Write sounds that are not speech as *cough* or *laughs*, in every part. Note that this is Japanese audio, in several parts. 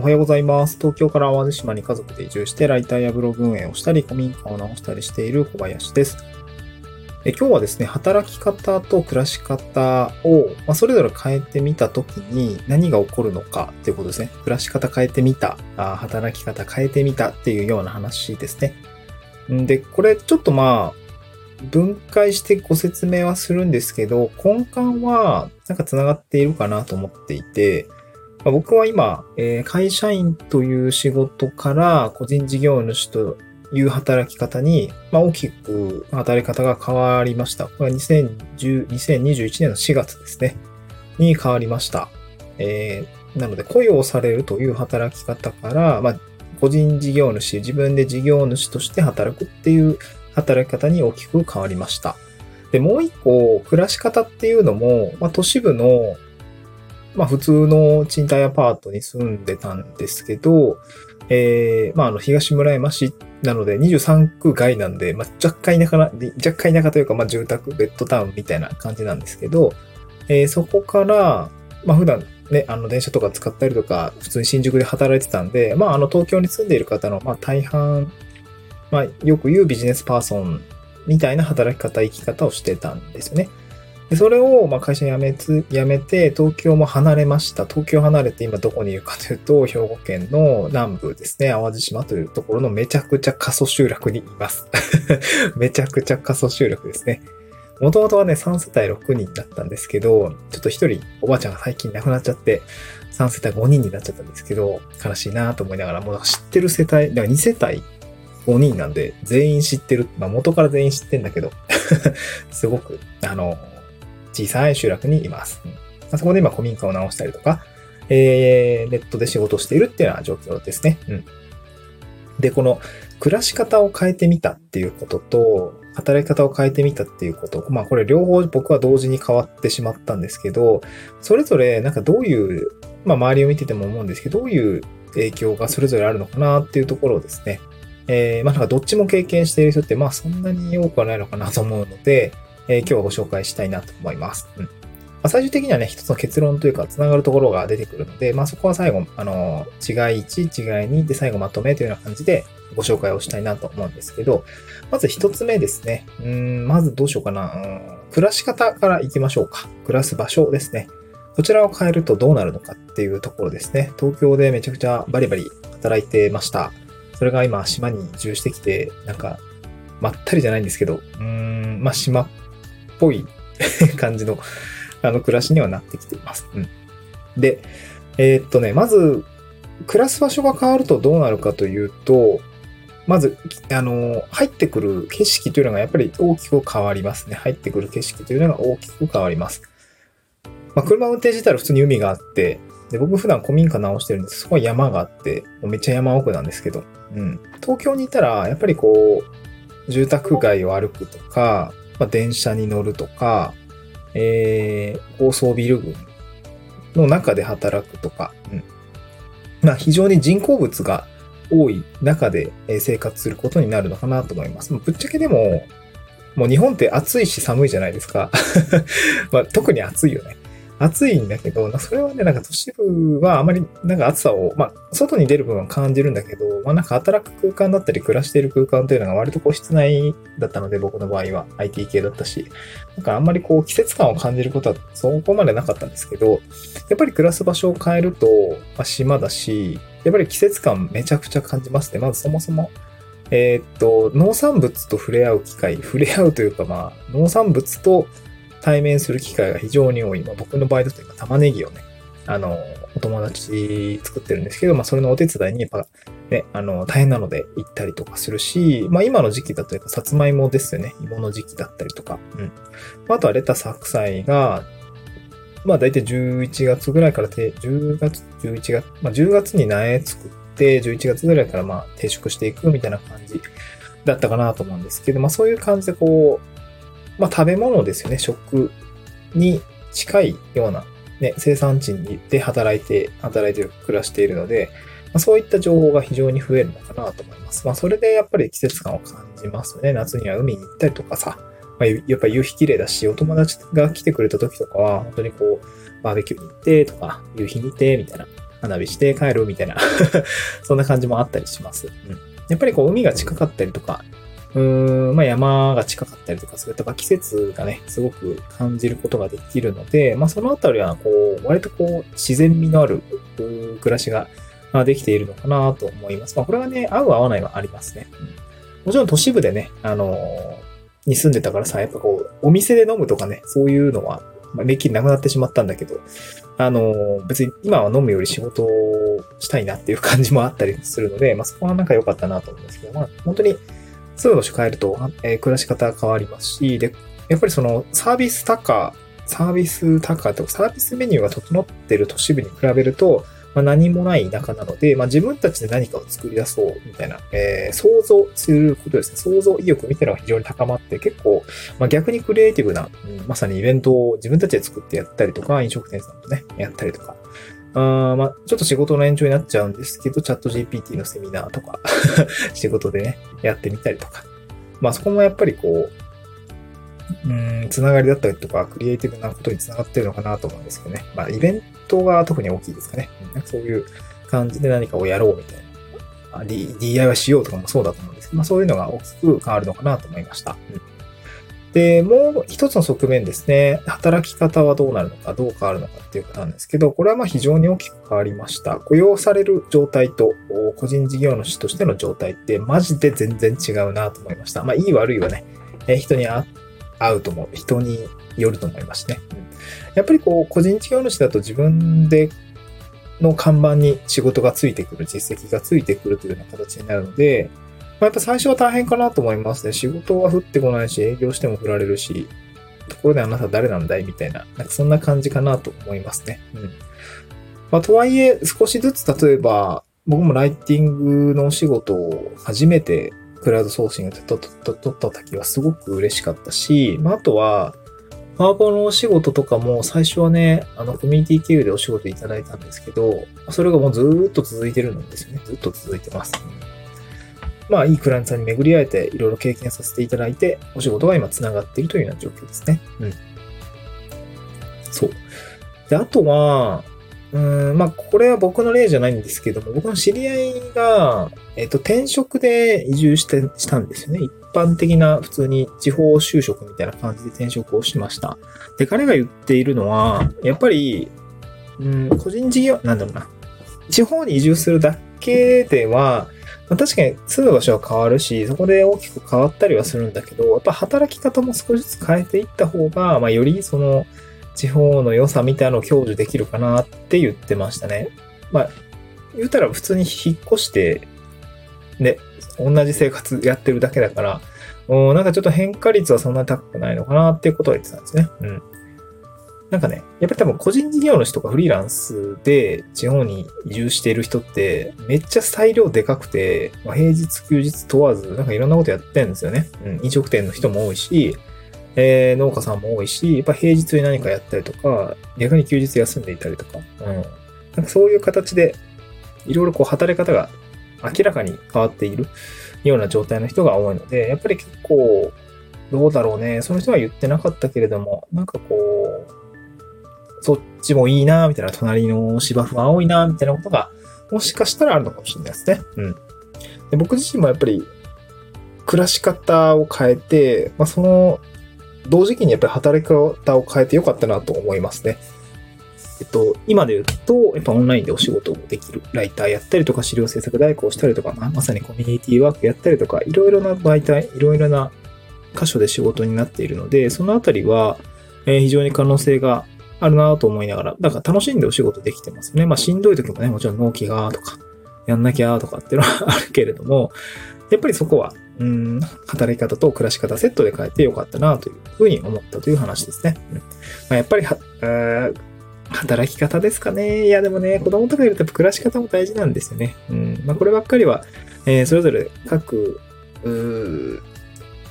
おはようございます。東京から淡路島に家族で移住して、ライターやブログ運営をしたり、古民家を直したりしている小林です。え今日はですね、働き方と暮らし方を、まあ、それぞれ変えてみたときに何が起こるのかっていうことですね。暮らし方変えてみた、あ働き方変えてみたっていうような話ですね。んで、これちょっとまあ、分解してご説明はするんですけど、根幹はなんか繋がっているかなと思っていて、僕は今、えー会社員という仕事から個人事業主という働き方に、まあ、大きく働き方が変わりました。これは2010 2021年の4月ですね。に変わりました。えーなので、雇用されるという働き方から、まあ、個人事業主、自分で事業主として働くっていう働き方に大きく変わりました。で、もう一個、暮らし方っていうのも、まあ、都市部の、まあ、普通の賃貸アパートに住んでたんですけど、えー、まあ、あの、東村山市なので、23区外なんで、まあ、若干田舎な、若干田舎というか、まあ、住宅、ベッドタウンみたいな感じなんですけど、えーそこから、まあ、普段ね、あの、電車とか使ったりとか、普通に新宿で働いてたんで、まあ、あの、東京に住んでいる方の、まあ、大半、まあ、よく言うビジネスパーソンみたいな働き方、生き方をしてたんですよね。でそれを、ま、会社辞めつ、辞めて、東京も離れました。東京離れて今どこにいるかというと、兵庫県の南部ですね、淡路島というところのめちゃくちゃ過疎集落にいます。*laughs* めちゃくちゃ過疎集落ですね。もともとはね、3世帯6人だったんですけど、ちょっと1人おばあちゃんが最近亡くなっちゃって、3世帯5人になっちゃったんですけど、悲しいなと思いながら、もう知ってる世帯、だから2世帯5人なんで、全員知ってる。まあ元から全員知ってんだけど、*laughs* すごく、あの、小さい集落にいます。そこで今古民家を直したりとか、えー、ネットで仕事しているっていうような状況ですね。うん。で、この暮らし方を変えてみたっていうことと、働き方を変えてみたっていうこと、まあこれ両方僕は同時に変わってしまったんですけど、それぞれなんかどういう、まあ周りを見てても思うんですけど、どういう影響がそれぞれあるのかなっていうところをですね、えー、まあなんかどっちも経験している人ってまあそんなに多くはないのかなと思うので、えー今日はご紹介したいなと思います。うんまあ、最終的にはね、一つの結論というか、つながるところが出てくるので、まあそこは最後、あの、違い1、違い2で最後まとめというような感じでご紹介をしたいなと思うんですけど、まず一つ目ですね。うん、まずどうしようかな。うん暮らし方から行きましょうか。暮らす場所ですね。こちらを変えるとどうなるのかっていうところですね。東京でめちゃくちゃバリバリ働いてました。それが今島に移住してきて、なんか、まったりじゃないんですけど、うーん、まあ島っぽい *laughs* 感じの、あの、暮らしにはなってきています。うん。で、えーっとね、まず、暮らす場所が変わるとどうなるかというと、まず、あの、入ってくる景色というのがやっぱり大きく変わりますね。入ってくる景色というのが大きく変わります。まあ、車運転自体は普通に海があって、で、僕普段古民家直してるんです。そこは山があって、めっちゃ山奥なんですけど、うん。東京にいたら、やっぱりこう、住宅街を歩くとか、まあ、電車に乗るとか、えー、高層ビル群の中で働くとか、うん。まあ、非常に人工物が多い中で生活することになるのかなと思います。ぶっちゃけでも、もう日本って暑いし寒いじゃないですか。*laughs* まあ、特に暑いよね。暑いんだけど、それはね、なんか都市部はあまりなんか暑さを、まあ、外に出る分は感じるんだけど、まあなんか働く空間だったり暮らしている空間というのが割とこう室内だったので、僕の場合は IT 系だったし、なんかあんまりこう季節感を感じることはそこまでなかったんですけど、やっぱり暮らす場所を変えると、まあ、島だし、やっぱり季節感めちゃくちゃ感じますね。まずそもそも、えーっと、農産物と触れ合う機会、触れ合うというかまあ、農産物と対面する機会が非常に多い。まあ、僕の場合だと玉ねぎをね、あの、お友達作ってるんですけど、まあ、それのお手伝いにやっぱね、あの、大変なので行ったりとかするし、まあ、今の時期だとやっぱさつまいもですよね。芋の時期だったりとか。うん。あとはレタス白菜が、まあ大体11月ぐらいからて、10月、11月、まあ10月に苗作って、11月ぐらいからまあ定食していくみたいな感じだったかなと思うんですけど、まあそういう感じでこう、まあ食べ物ですよね、食に近いような、ね、生産地にで働いて、働いて暮らしているので、まあ、そういった情報が非常に増えるのかなと思います。まあそれでやっぱり季節感を感じますね。夏には海に行ったりとかさ、まあ、やっぱり夕日綺麗だし、お友達が来てくれた時とかは、本当にこう、バーベキューに行ってとか、夕日に行ってみたいな花火して帰るみたいな *laughs* そんな感じもあったりします。うん。やっぱりこう海が近かったりとか、うん、まあ山が近かったりとか、そういった季節がね、すごく感じることができるので、まあそのあたりは、こう、割とこう、自然味のある暮らしができているのかなと思います。まあこれはね、合う合わないはありますね。うん、もちろん都市部でね、あのー、に住んでたからさ、やっぱこう、お店で飲むとかね、そういうのは、まあ、めっきりなくなってしまったんだけど、あの、別に今は飲むより仕事をしたいなっていう感じもあったりするので、まあそこはなんか良かったなと思うんですけど、まあ本当に、住む場所変えると、えー、暮らし方変わりますし、で、やっぱりそのサービス高、サービス高とかサービスメニューが整っている都市部に比べると、まあ、何もない田舎なので、まあ、自分たちで何かを作り出そうみたいな、えー、想像することですね。想像意欲みたいなのが非常に高まって、結構、まあ、逆にクリエイティブな、うん、まさにイベントを自分たちで作ってやったりとか、飲食店さんとね、やったりとか、あまあ、ちょっと仕事の延長になっちゃうんですけど、チャット GPT のセミナーとか *laughs* 仕事でね、やってみたりとか。まあそこもやっぱりこう、うん、つながりだったりとか、クリエイティブなことにつながってるのかなと思うんですけどね。まあイベントが特に大きいですかね。そういう感じで何かをやろうみたいな。DIY しようとかもそうだと思うんですけど、まあそういうのが大きく変わるのかなと思いました。うんで、もう一つの側面ですね。働き方はどうなるのか、どう変わるのかっていうことなんですけど、これはまあ非常に大きく変わりました。雇用される状態と個人事業主としての状態ってマジで全然違うなと思いました。まあいい悪いはね、人に会うと思う。人によると思いますね。やっぱりこう、個人事業主だと自分での看板に仕事がついてくる、実績がついてくるというような形になるので、まあ、やっぱ最初は大変かなと思いますね。仕事は降ってこないし、営業しても振られるし、ところであなた誰なんだいみたいな、なんかそんな感じかなと思いますね。うん。まあ、とはいえ、少しずつ例えば、僕もライティングのお仕事を初めてクラウドソーシングで取った時はすごく嬉しかったし、まあ、あとは、パワポのお仕事とかも最初はね、あの、コミュニティ経由でお仕事いただいたんですけど、それがもうずっと続いてるんですよね。ずっと続いてます。まあ、いいクライアントさんに巡り会えて、いろいろ経験させていただいて、お仕事が今繋がっているというような状況ですね。うん。そう。で、あとは、うん、まあ、これは僕の例じゃないんですけども、僕の知り合いが、えっ、と、転職で移住して、したんですよね。一般的な普通に地方就職みたいな感じで転職をしました。で、彼が言っているのは、やっぱり、うん、個人事業、なんだろうな。地方に移住するだけでは、まあ、確かに住む場所は変わるし、そこで大きく変わったりはするんだけど、やっぱ働き方も少しずつ変えていった方が、まあ、よりその地方の良さみたいなのを享受できるかなって言ってましたね。まあ、言うたら普通に引っ越して、ね、同じ生活やってるだけだから、なんかちょっと変化率はそんなに高くないのかなっていうことは言ってたんですね。うん。なんかね、やっぱり多分個人事業主とかフリーランスで地方に移住している人ってめっちゃ裁量でかくて、まあ、平日休日問わずなんかいろんなことやってるんですよね。うん、飲食店の人も多いし、えー、農家さんも多いし、やっぱ平日に何かやったりとか、逆に休日休んでいたりとか、うん。なんかそういう形でいろいろこう働き方が明らかに変わっているような状態の人が多いので、やっぱり結構どうだろうね。その人は言ってなかったけれども、なんかこう、そっちもいいなみたいな、隣の芝生が青いなみたいなことが、もしかしたらあるのかもしれないですね。うん。で僕自身もやっぱり、暮らし方を変えて、まあ、その、同時期にやっぱり働き方を変えてよかったなと思いますね。えっと、今で言うと、やっぱオンラインでお仕事をできる。ライターやったりとか、資料制作代行したりとか、まあ、まさにコミュニティワークやったりとか、いろいろな媒体、いろいろな箇所で仕事になっているので、そのあたりは、えー、非常に可能性があるなと思いながら、だから楽しんでお仕事できてますよね。まあしんどい時もね、もちろん納期がとか、やんなきゃとかっていうのは *laughs* あるけれども、やっぱりそこは、うん、働き方と暮らし方セットで変えてよかったなというふうに思ったという話ですね。うんまあ、やっぱりは、働き方ですかね。いや、でもね、子供とかいると暮らし方も大事なんですよね。うん。まあ、こればっかりは、えー、それぞれ各、う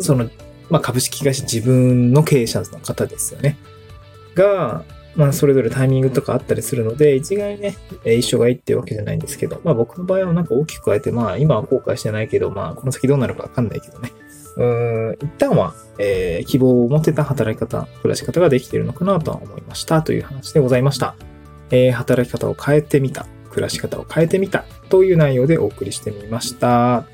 その、まあ、株式会社自分の経営者の方ですよね。が、まあ、それぞれタイミングとかあったりするので、一概にね、一緒がいいっていうわけじゃないんですけど、まあ僕の場合はなんか大きく変えて、まあ今は後悔してないけど、まあこの先どうなるかわかんないけどね。うん、一旦は、えー、希望を持てた働き方、暮らし方ができているのかなとは思いましたという話でございました。えー、働き方を変えてみた。暮らし方を変えてみたという内容でお送りしてみました。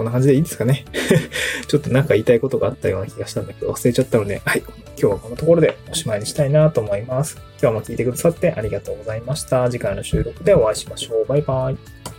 こんな感じでいいですかね。*laughs* ちょっとなんか言いたいことがあったような気がしたんだけど忘れちゃったので、はい。今日はこのところでおしまいにしたいなと思います。今日も聞いてくださってありがとうございました。次回の収録でお会いしましょう。バイバイ。